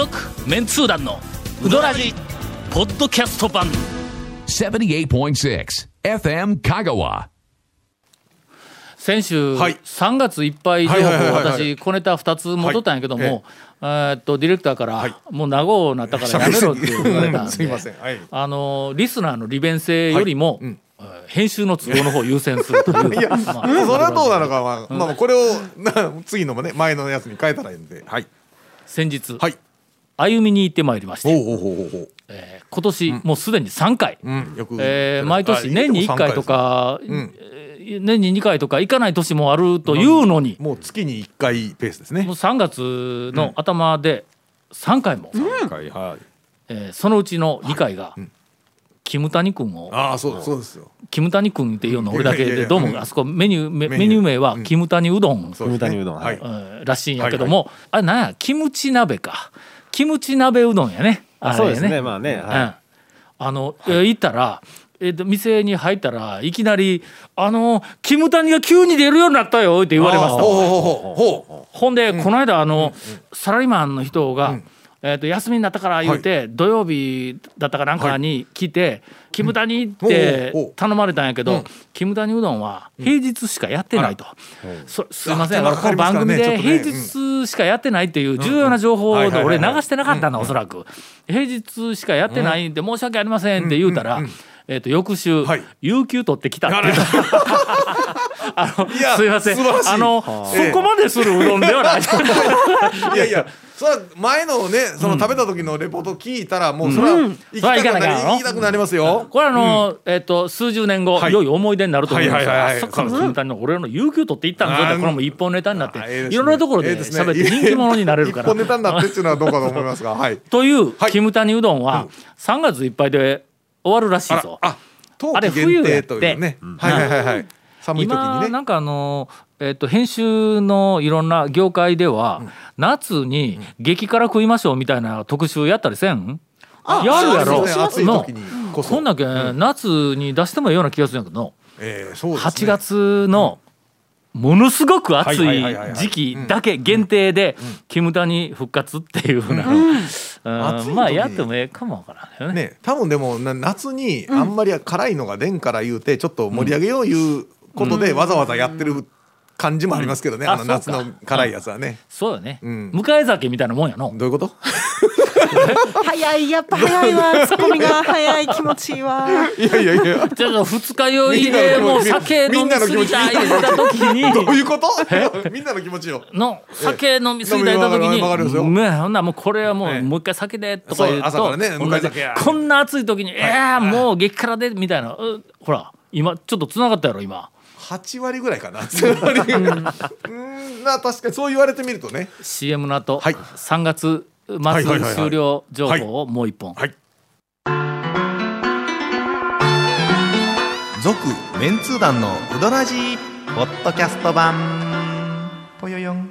続メンツー団のウドラジポッドキャスト版。78.6 FM Kagawa. 先週、はい。3月いっぱい情報はいはいはいはい私小ネタ2つ持ったんやけども、はい。えーっとディレクターから、もう長うなったからやめろって言われたんで すいません。はい。あのリスナーの利便性よりも、はい。うん。えー編集の都合の方を優先するという。いや、まあそれはどうなのかは、まあ、まあこれをな次のもね前のやつに変えたらいいんで。はい。先日、はい歩みに行ってまいりまして、えー今年、もうすでに3回、うえー毎あ年年に1回とか、年に2回とか行かない年もあるというのに、もう月に1回ペースですね。もう3月の頭で3回も、3回はい。えーそのうちの2回が、キムタニ君をああそうそうですよ。キムタニ君っていうの俺だけでどうう？んもあそこメニューメメニュー。名はキムタニうどん、キムタニうどん。らしいんやけども、あれなんやキムチ鍋かキムチ鍋うどんやね。あれそうですね。まあね。うん。はあの、えー行ったら、えーと店に入ったらいきなり「あのキムタニが急に出るようになったよ」って言われました。ほうほうんで、この間あの、サラリーマンの人が、えー、と休みになったから言うて、土曜日だったかなんかに来て「キムタニ」って頼まれたんやけど、うん。キムタニうどんは平日しかやってないと。そすいません、ああのこの番組で平日しかやってないっていう重要な情報をはいはいはい俺流はい。してなかったんだおそらく。平日しかやってないんで申し訳ありませんって言うたら、えー、と翌週、はい。有給取ってきたって あのすいません。あのええそこまでするうどんではない。う いやいやそれは前のねその食べた時のレポート聞いたらもうそれは行きたくなり行きたくなりますよ。これあの、えっ、と数十年後、はい。思い出になると思うんです。よ。はいはいはいはい。あそこのキムタニの俺の有給取って行ったんぞってこれも一本ネタになって、いろんなところでええですね。喋って人気者になれるから。一本ネタになってっていうのはどうかと思いますがはい。という、はい。キムタニうどんは3月いっぱいで終わるらしいぞ。あ冬あれ季限定というね。はいはいはいはい。寒い時にね。今なんかあのえっと編集のいろんな業界では、夏に激辛食いましょうみたいな特集やったりせん？やるやろ？ね。暑いの時にこそ。こんだけ夏に出してもいいような気がするんやけどえーそうですね。8月のものすごく暑はい時期だけ限定でキムタニ復活っていうふうな。のうん。まあやってもええかもわからんよね。ね多分でもな夏にあんまり辛いのが出んから言うてちょっと盛り上げよういうことでわざわざやってる感じもありますけどね、うん。あの夏の辛いやつはね、そうよね。ん。迎え酒みたいなもんやの？どういうこと？早い。やっぱ早いわ。ツッコミが早い気持ちいいわ。いやいやいや。ちょっと二日酔いでもう酒飲みすぎた言うた時に。どういうこと？みんなの気持ちよ。の酒飲みすぎた言うた時に。わかるわかるよ。ねほんならもうこれはもええ。うもう一回酒でとか言うとこんな暑い時に「い。やーもう激辛で」みたいな。うほら今ちょっとつながったやろ今8割ぐらいかな。つまり。うん。まあ確かにそう言われてみるとね。CM の後、はい。3月末終了情報をもう一本、はい。続メンツー団のウドラジーポッドキャスト版。ぽよよん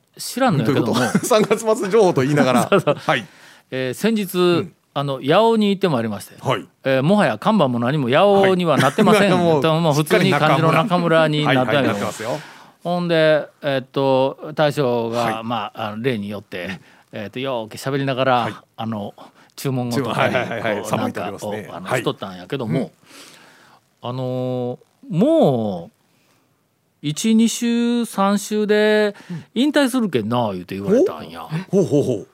知らんのやけども、3 月末情報と言いながら。はい。えー先日、あの八尾に行ってまいりまして、はい。えーもはや看板も何も八尾にはなってません、はい。もう普通に漢字の中村。になってますよ。ほんでえーっと大将が、はい。まああの例によって、えーっとよーけ喋りながら、あの注文事とかはいはいなんかをあのしとったんやけども、あのーもう12週3週で引退するけんな言うて言われたんや。ほうほうほう。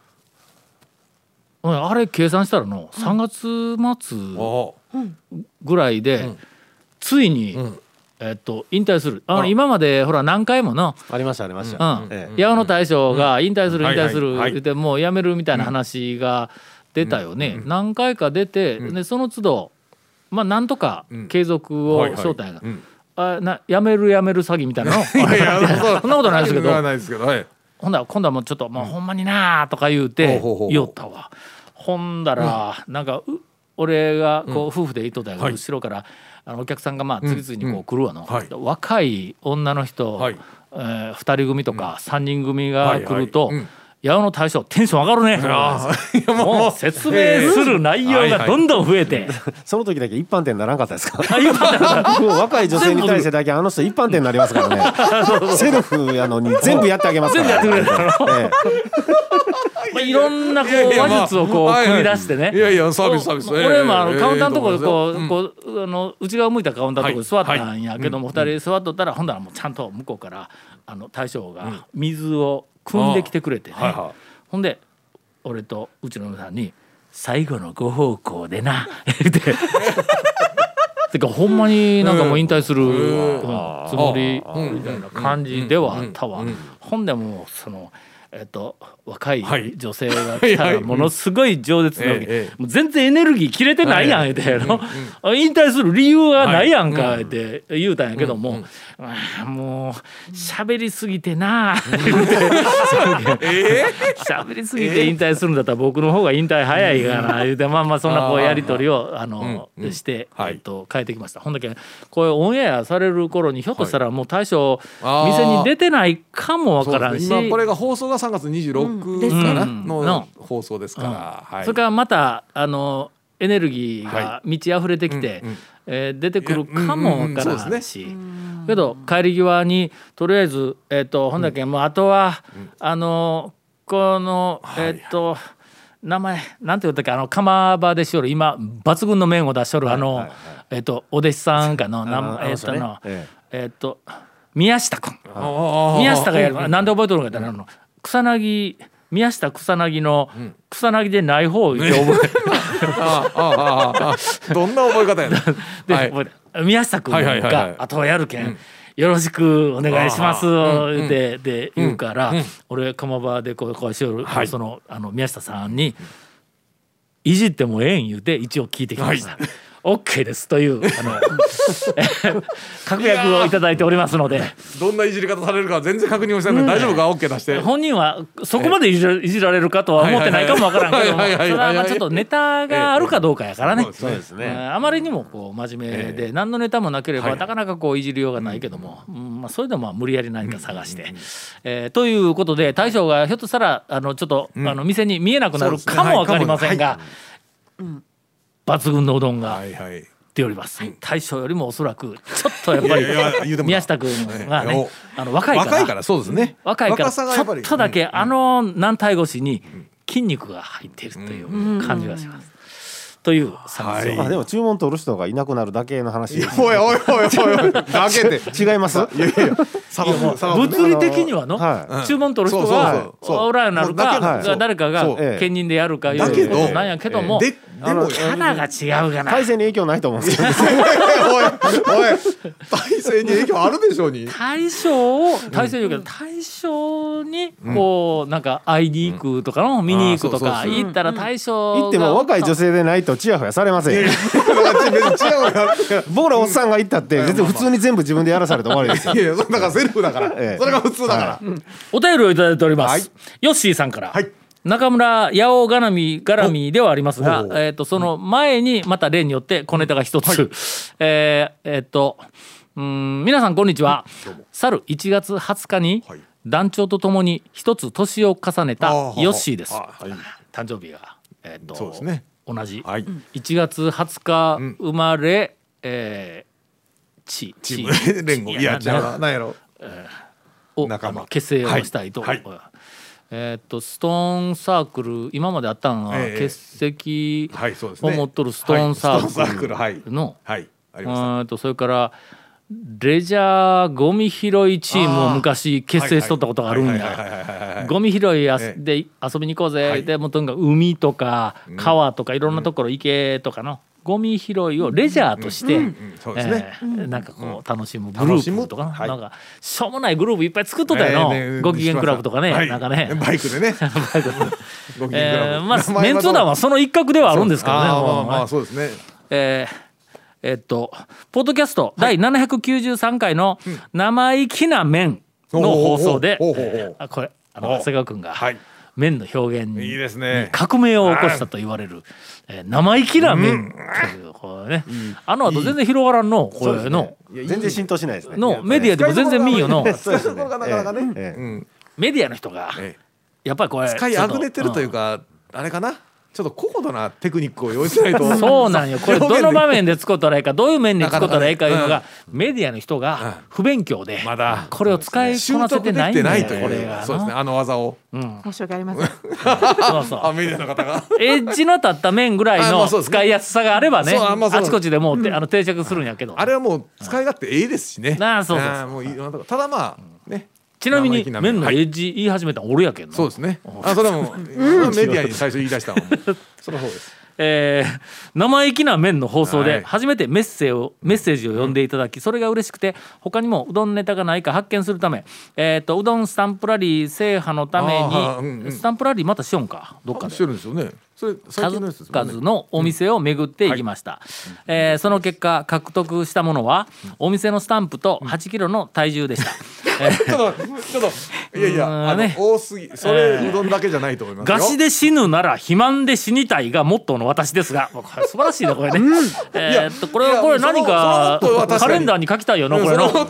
うんあれ計算したらの3月末あぐらいで、ついに、ん。えっと引退する。あの今までほら何回もの、ありましたありましうたん。ええ八尾の大将が引退する引退するはい言ってもう辞めるみたいな話が出たよね、何回か出て、でその都度まあなんとか継続をはいはい。招待が、うんあな辞める辞める詐欺みたいなの？いやいや そんなことないですけど。ほんだら今度はもうちょっともうほんまになーとか言うて言おったわ。ほんだら、なんかう俺がこう夫婦で行っとったんや後ろからあのお客さんがまあ次々にこう来るわの、若い女の人、はい。えー、2人組とか3人組が来ると、八尾の大将テンション上がるね。もうもう説明する内容がどんどん増えて。その時だけ一般店にならんかったですか？若い女性に対してだけあの人一般店になりますからね。セルフやのに全部やってあげますから。全部やってくれる。からえまあ、いろんなこう話術をこうはいはい組み出してね。い。やいやサービスサービス。俺もあのええカウンターのところでこええうこうあの内側向いたカウンターのところで座ったんやけどもはい二人座っとったらほんだらもうちゃんと向こうからあの大将が水を汲んできてくれてね。はいはい。ほんで俺とうちの嫁さんに「最後のご奉公でな」言って。てかほんまになんかもう引退する、うん。つもりみたいな感じではあったわ。ほんでもうそのえっと若いはい。女性が来たらものすごい饒舌なわけ、全然エネルギー切れてないやん言引退する理由はないやんか言って言うたんやけども、もう喋りすぎてな言うて喋りすぎて引退するんだったら僕の方が引退早いかな言うてまあまあそんなこうやり取りをあのしてはい。えっと変えてきました。ほんだけこれオンエアされる頃にひょっとしたらもう大将店に出てないかもわからんし。これが放送が3月26ですかな、うん。のの放送ですから、はい。それからまたあのエネルギーが満ち溢れてきて、うんうん。えー出てくるかもわからいやうんうんそうでんし、けど帰り際にとりあえず、えっとほんだけもうあとは、あのこのえっと、名前なんて言ったっけあの釜場でしょる今抜群の麺を出しとるあの、はいはいえっとお弟子さんかのあ名えっとのええ。っと宮下君。宮下がやる。なんで覚えとるのかってあの草薙宮下草薙の草薙でない方を覚え ああああああどんな覚え方やねん。で、はい。宮下君はいはいはいはい。があとはやるけん、よろしくお願いします言ってで言うから、俺釜場でこうこうしよる、はい。そのあの宮下さんに「いじってもええん」言うて一応聞いてきました。オッケーですというあの 確約をいただいておりますので。どんないじり方されるか全然確認をしたので大丈夫か？OK 出して。本人はそこまでいじらいじられるかとは思ってないかもわからんけどまあちょっとネタがあるかどうかやからね。そうですね。えーあまりにもこう真面目で何のネタもなければなかなかこういじりようがないけども、うん。まあ、それでもまあ無理やり何か探して。えーということで大将がひょっとしたらあのちょっと、あの店に見えなくなるかも分かりませんが、抜群のうどんがはいはい。出ております、大将よりもおそらくちょっとやっぱり宮下君がねあの若いから。若いからそうですね。若いからちょっとだけあの軟体越しに筋肉が入っているという感じがします。というサはい。でも注文取る人がいなくなるだけの話です。おいおいおいおいおい。だけで違います。いやいや物理的にはの、はい。注文取る人そうがそうそうそう。おらんようになるか、誰かが兼任でやるかいうだけどことなんやけども、ででもキャラが違うがな体制に影響ないと思うんですけど おいおい体制に影響あるでしょうに。大将を大将言うけど大将にこうなんか会いに行くとかの見に行くとか行ったら大将が行っても若い女性でないとチヤホヤされませんよ。僕らおっさんが行ったって別に普通に全部自分でやらされて終わりですよ。いやいやそれだからセルフだから。ええ。それが普通だから。お便りをいただいております、はい。ヨッシーさんから、はい中村八尾絡み絡みではありますがえー、とその前にまた例によって小ネタが一つ、えーえーっとうん皆さんこんにちは。去る1月20日にはい。団長とともに一つ年を重ねたヨッシーです。あはい。誕生日が、えーっとそうですね。同じ、はい。1月20日生まれ、えーチチーム連合。いや違う。ななんやろ。を仲間。あの結成をしたいと、はいえーっとストーンサークル今まであったのはええ欠席はいそうですね。を持っとるストーンサークルの。それからレジャーゴミ拾いチームを昔結成しとったことがあるんや。ゴミ拾いやええ。で遊びに行こうぜ、はい。でもうとにかく海とか川とかいろんなところ池とかのゴミ拾いをレジャーとして、そうですねえーなんかこう楽しむグループとかな,、はいなんかしょうもないグループいっぱい作っとったよな、えーねご機嫌クラブとかね、はいなんかね。バイクでねご機嫌クラブえーまあメンツ団はその一角ではあるんですけどね。あまあまあそうですねえーえっとポッドキャスト第793回の「生意気な面」の放送であこれあの長谷川君がはい麺の表現にいいですね。革命を起こしたと言われる、えー生意気な麺というこれね、あの後全然広がらんのこれの。全然浸透しないですね。のメディアでも全然見んよの。メディアの人がええ。やっぱりこれ使いあぐれてるというかあれかなちょっと高度なテクニックを用意しないと。う んそうなんよ。これどの場面面で使ったらいいかどういう面で使ったらいいかいうのながメディアの人が不勉強でまだ。これを使いこ習なせててないんだよないという。これがそうですね。あの技を。申し訳ありません。そうそう。あメディアの方が。エッジの立った面ぐらいの使いやすさがあればねあちこちでもうてあの定着するんやけど。あれはもう使い勝手ええですしね。あそうそうそう。あもういろんなとこ。ただまあねちなみに麺のエッジ言い始めたの俺やけんなそうですね。あそれはもうメディアに最初言い出した その方です。えー生意気な麺の放送はい。で初めてメッセージをメッセージを読んでいただきそれが嬉しくて他にもうどんネタがないか発見するため、えー、とうどんスタンプラリー制覇のためにスタンプラリーまたしよんか？どっかで。してるんですよね。それ数々のお店を巡っていきました、えーその結果獲得したものはお店のスタンプと8キロの体重でした、えー ちょっとちょっといやいやね。多すぎそれうどんだけじゃないと思いますよ。餓死で死ぬなら肥満で死にたいがモットーの私ですが。素晴らしいねこれね、えーっとこれいやこれ何かカレンダーに書きたいよなこれの。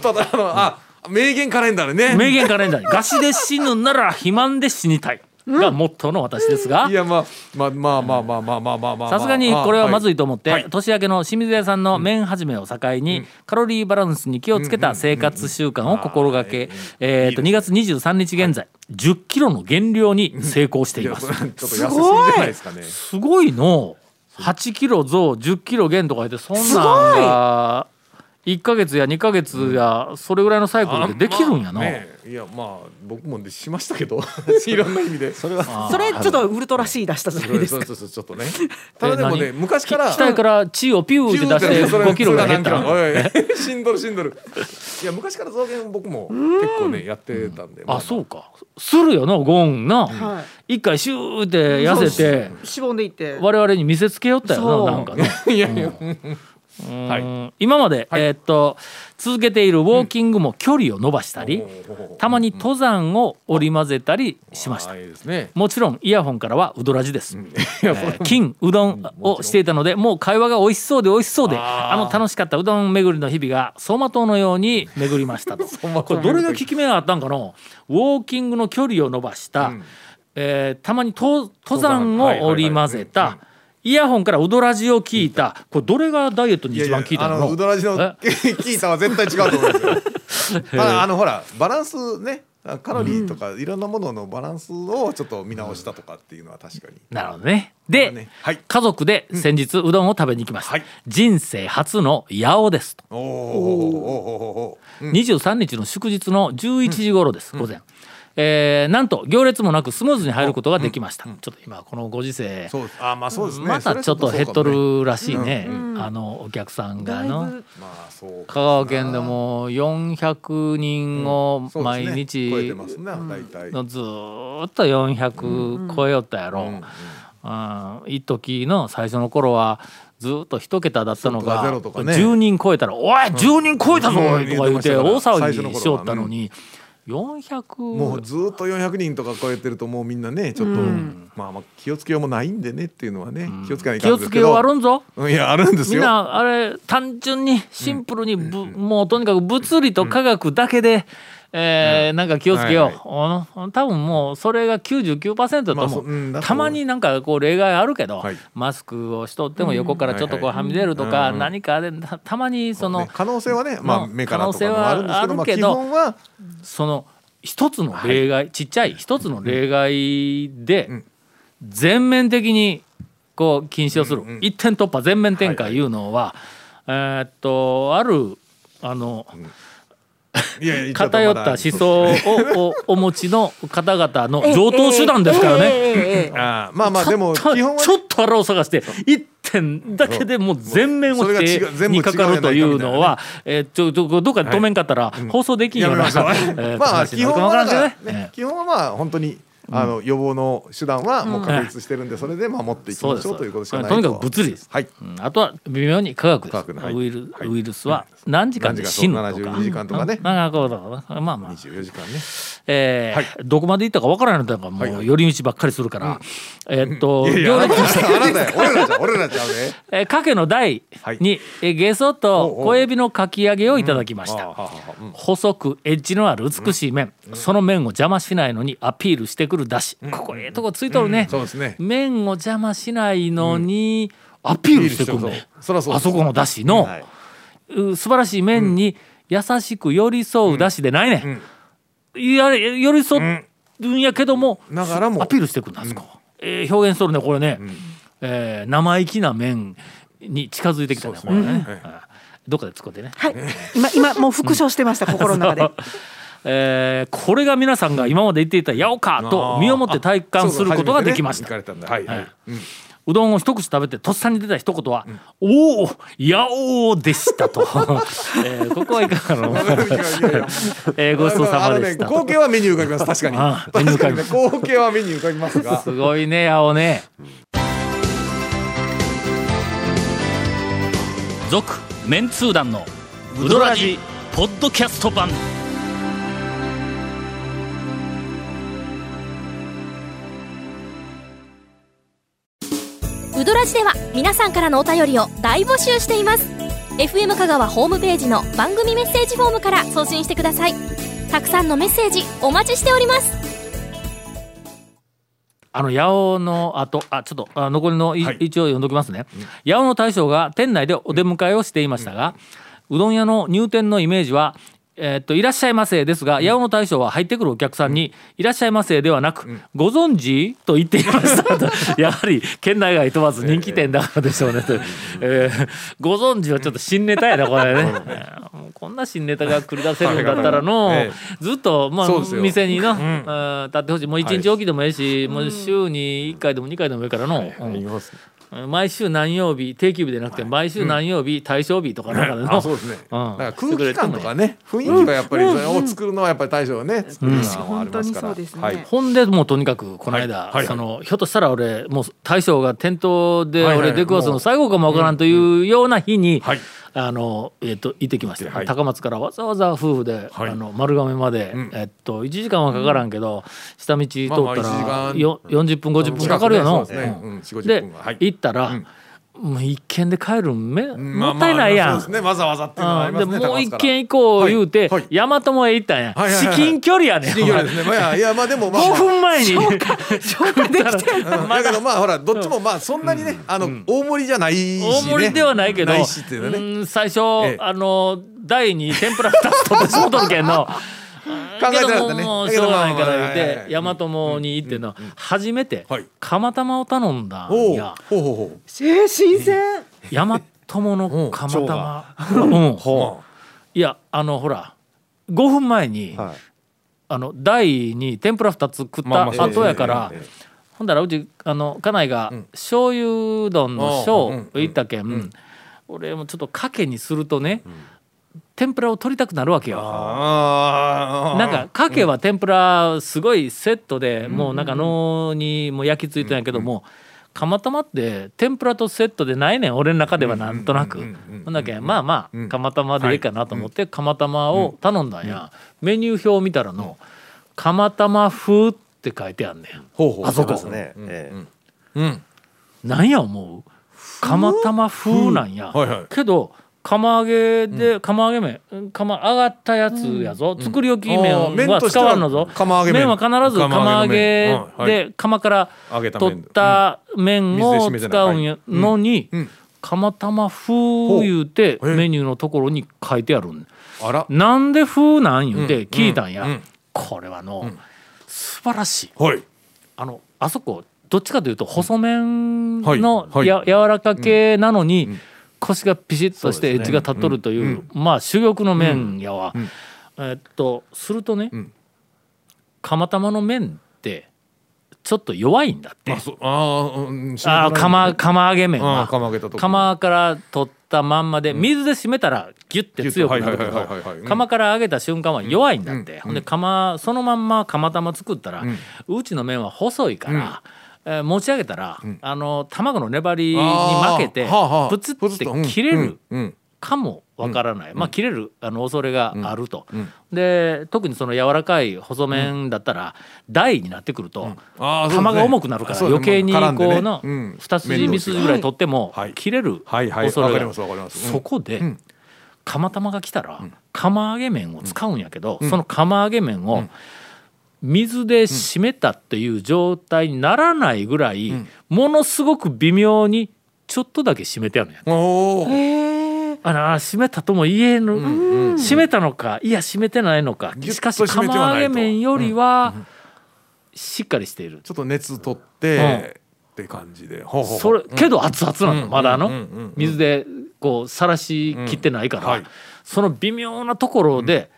名言カレンダーでね。名言カレンダーに。餓死で死ぬなら肥満で死にたいがモットーの私ですが。いやまあまあまあまあまあまあまあまあまあ。さすがにこれはまずいと思って、はい。年明けの清水屋さんの麺始めを境に、カロリーバランスに気をつけた生活習慣を心がけ、えー、と2月23日現在10キロの減量に成功しています。すぎじゃないですかね。すごいの。8キロ増10キロ減とか言ってそんなんが1か月や2か月やそれぐらいのサイクルでできるんやな。いやまあ僕もしましたけど いろんな意味で。それは。それちょっとウルトラ C 出したじゃないです。かそうそうそうちょっとね。ただでもね昔から額から血をピューって出してそれ5キロが減ったそれが何キロ？おいおい死 んどる死んどる。いや昔から増減僕も結構ねやってたんでまあそうか。するよなゴンな、は一回シューって痩せて。いしぼんでいって。我々に見せつけよったよななんかね。いやいやうん。は今まで、えーっと続けているウォーキングも距離を伸ばしたり、たまに登山を織り交ぜたりしました。あ。いいですね。もちろんイヤホンからはうどらじです。えー 金うどんをしていたのでもう会話が美味しそうで美味しそうであの楽しかったうどん巡りの日々が走馬灯のように巡りましたと。これどれが効き目があったんかのウォーキングの距離を伸ばした、えーたまにと登山を織り交ぜはいはい。はいたイヤホンからうどらじを聞いた。これどれがダイエットに一番効いたあののう。どらじのえ？聞いたは絶対違うと思うんですよ。ただあのほらバランスねカロリーとかいろんなもののバランスをちょっと見直したとかっていうのは確かに。なるほどね。で、ね。はい。家族で先日うどんを食べに行きました。はい。人生初の八尾ですと。おー。おー。おー。おー。おー。おー23日の祝日の11時頃です、午前。えーなんと行列もなくスムーズに入ることができました。ちょっと今このご時世、そうです。あまあそうですね。またちょっと減っとるらしいね。あのお客さんがの。香川県でも400人を毎日ずーっと400超えよったやろ。うんうん。一時の最初の頃はずっと一桁だったのがロとかね。10人超えたら「おい10人超えたぞ!」うん。とか言って言大騒ぎしよったのに400もうずっと400人とか超えてるともうみんなねちょっと、まあまあ気をつけようもないんでねっていうのはね、気をつけないか気をつけようあるんぞ。うんいやあるんですよ。みんなあれ単純にシンプルにぶ、もうとにかく物理と科学だけで、えーなんか気をつけよう、はいあの多分もうそれが99%だとまあ思う、そうんだとたまになんかこう例外あるけど、はい。マスクをしとっても横からちょっとこうはみ出るとか、はいはいうん。何かでたたまにそのね。可能性はね、まあ、の目からとかあるんですけどまあ、基本はその一つの例外、ちっちゃい一つの例外でん。全面的にこう禁止をする、うんうん一点突破全面展開いうのは、えーっとあるあの、いやいや偏った思想をおお持ちの方々の上等手段ですからね。まあまあでもちょ基本はちょっと腹を探して一点だけでもう全面をそれが違否う全部違う定にかかるというのは、えーちょちょどっかで止めんかったら放送できんような、まあ。基本はまあ本当にあの予防の手段はもう確立してるんでそれで守っていきましょうということしかないと。にかく物理です。はい。うん。あとは微妙に科学です。ウイルはい。ウイルスは何時間で死ぬとか、何時間そう72時間とかね。なん。かこうだからまあまあ、24時間ねえーどこまで行ったかわからないのだからもう寄り道ばっかりするから、えーっといやいやあな行列たあなたや 俺らじゃ俺らちゃうね。えー掛けの台はい。に、えーゲソと小エビのかき揚げをいただきました、細くエッジのある美しい麺、その麺を邪魔しないのにアピールしてくるだし、ここええとこついとるね、そうですね。麺を邪魔しないのにアピールしてくるね、そらそうあそこのだしの、はい。う素晴らしい麺に優しく寄り添うだしでないね、いや寄り添うん。やけども、ながらもアピールしてくるんだあそこ、えー表現しとるねこれね、えー生意気な麺に近づいてきたねこれね、うん。どっかで使ってね、はい。今今もう復唱してました 心の中で。えーこれが皆さんが今まで言っていた「やおか」と身をもって体感することができました、そうどんを一口食べてとっさに出た一言は「おおやおーでしたと」えーここはいかがなの？えーごちそうさまでしたね、光景は目に浮かびます。確かに。あ目に浮かびます。確かにね光景は目に浮かびますが。すごいねやおね。続メンツー団のウドラジポッドキャスト版ドラジでは皆さんからのお便りを大募集しています。FM 香川ホームページの番組メッセージフォームから送信してください。たくさんのメッセージお待ちしております。あの八尾の後あちょっとあ残りのい、はい。一応読んどきますね、八尾の大将が店内でお出迎えをしていましたが、うどん屋の入店のイメージはえーっといらっしゃいませですが、八尾の大将は入ってくるお客さんに、いらっしゃいませではなく、ご存知と言っていましたとやはり県内外問わず人気店だからでしょうねと、えー。ご存知はちょっと新ネタやなこれね、こんな新ネタが繰り出せるんだったらの、えずっとまあ店にな、うん。立ってほしい。もう一日おきでもええし、もう週に1回でも2回でもいいからの、毎週何曜日定休日でなくて毎週何曜日対象日とかなんかでの、あそうですね、うん。だから空気感とかね雰囲気がやっぱりそれを作るのはやっぱり大将がね作るのはありますから、本当にそうですほんでもうとにかくこの間、そのひょっとしたら俺もう大将が店頭で俺出くわすの最後かもわからんというような日に、はいあのえっと行ってきました、はい。高松からわざわざ夫婦で、はい。あの丸亀まで、ん。えっと1時間はかからんけど、下道通ったら、まあまあ1時間よ40分50分かかるよな、そうですね。うん。4 50で行ったら、んもう一軒で帰るんめ、まあもったいないやん。まあそうですね。わざわざっていうのはありうん。でますねもう一軒軒行こう言うて、はい。はい。大和もへ行ったんや、はいはいはい。至近距離やねん。至近距離ですね。まあいやいやまあでもまあ、5分前に消化できてる うん。だけどまあほらどっちもまあそんなにね、あの大盛りじゃないし、ね、大盛りではないけど、ないしっていうのね。うん最初、ええ。あの台に天ぷら2つ取ってしもとるけんの。考えてなかったね。ももうしょうがないから言って大和もに行っての初めてはい。釜玉を頼んだんや。ほうほうほう。えー、新鮮？大和もの釜玉。うん。ほいやあのほら5分前にはい。あの台に天ぷら2つ食った後やからほんだらうちあの家内が醤油うどんのうん。小うん。行ったけん俺もちょっとかけにするとね天ぷらを取りたくなるわけよ。なんかかけは天ぷらすごいセットでもうなんか脳にも焼き付いてんやけども釜玉って天ぷらとセットでないねん俺の中ではなんとなく。ほんだけんまあまうん。あ釜玉でいいかなと思って釜玉を頼んだんや。メニュー表を見たらの釜玉風って書いてあんねん。ほうほうあそこですね、ええ。うん。なんや思う。釜玉風なんや、はいはい。けど釜揚げで、釜揚げ麺釜上がったやつやぞ、作り置き麺は使わんのぞ。釜揚げ麺。は必ず釜揚げで釜から取っ麺た麺を使うのにうん。釜玉風言うてメニューのところに書いてあるん。なんで風なん言うて聞いたんや、これはの、素晴らしい。はい。あのあそこどっちかというと細麺はい。のはい。や、柔らか系なのに、ん腰がピシッとしてエッジが立っとるというまあ珠玉の麺やわ、うん。えっとするとね、ん。釜玉の麺ってちょっと弱いんだって。ああ釜釜揚げ麺あはー釜から取ったまんまで水で締めたらギュッて強くなるけど釜から揚げた瞬間は弱いんだって、うん。ほんで釜そのまんま釜玉作ったら、うちの麺は細いから、えー持ち上げたら、あの卵の粘りに負けてあーはあはあ。プツッて切れるうん。かもわからない、まあ切れるあの恐れがあると、うん。で特にその柔らかい細麺だったら台になってくると、玉が重くなるから余計にこうのうん。二筋三筋ぐらい取ってもはい。切れる恐れが。そこでん。釜玉が来たら釜揚げ麺を使うんやけどその釜揚げ麺を水で締めたっていう状態にならないぐらいものすごく微妙にちょっとだけ締めてあるんやあら締めたとも言えぬ、締めたのかいや締めてないのかしかし釜揚げ麺よりはしっかりしている、ちょっと熱取ってって感じで。ほうほうほう。それけど熱々なの、まだあの、うんうんうん。うん水でこうさらしきってないから、うん。はい。その微妙なところで、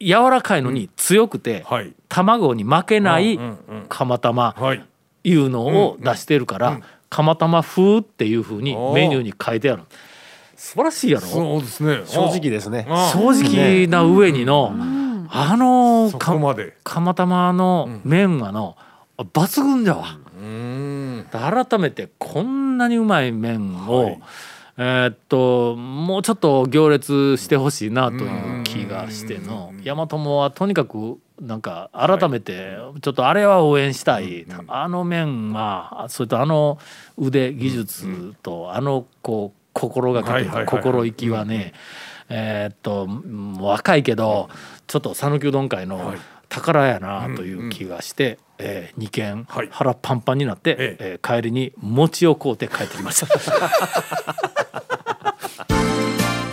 柔らかいのに強くて、はい。卵に負けないうんうんうん。釜玉はい。いうのを出してるから、釜玉風っていうふうにメニューに書いてある。素晴らしいやろ？そうですね。正直ですね。あ正直な上にの、あのそかこまで。釜玉の麺はの抜群じゃわ。うん。改めてこんなにうまい麺を、えーっともうちょっと行列してほしいなという気がしての。大和もはとにかくなんか改めてちょっとあれは応援したい、あの麺はそれとあの腕技術とあのこう心がけはいはいはいはい。と心意気はねえーっとうん若いけどちょっと讃岐うどん会の宝やなという気がして、えー、2軒はい。腹パンパンになって、え。えー帰りに餅を買うて帰ってきました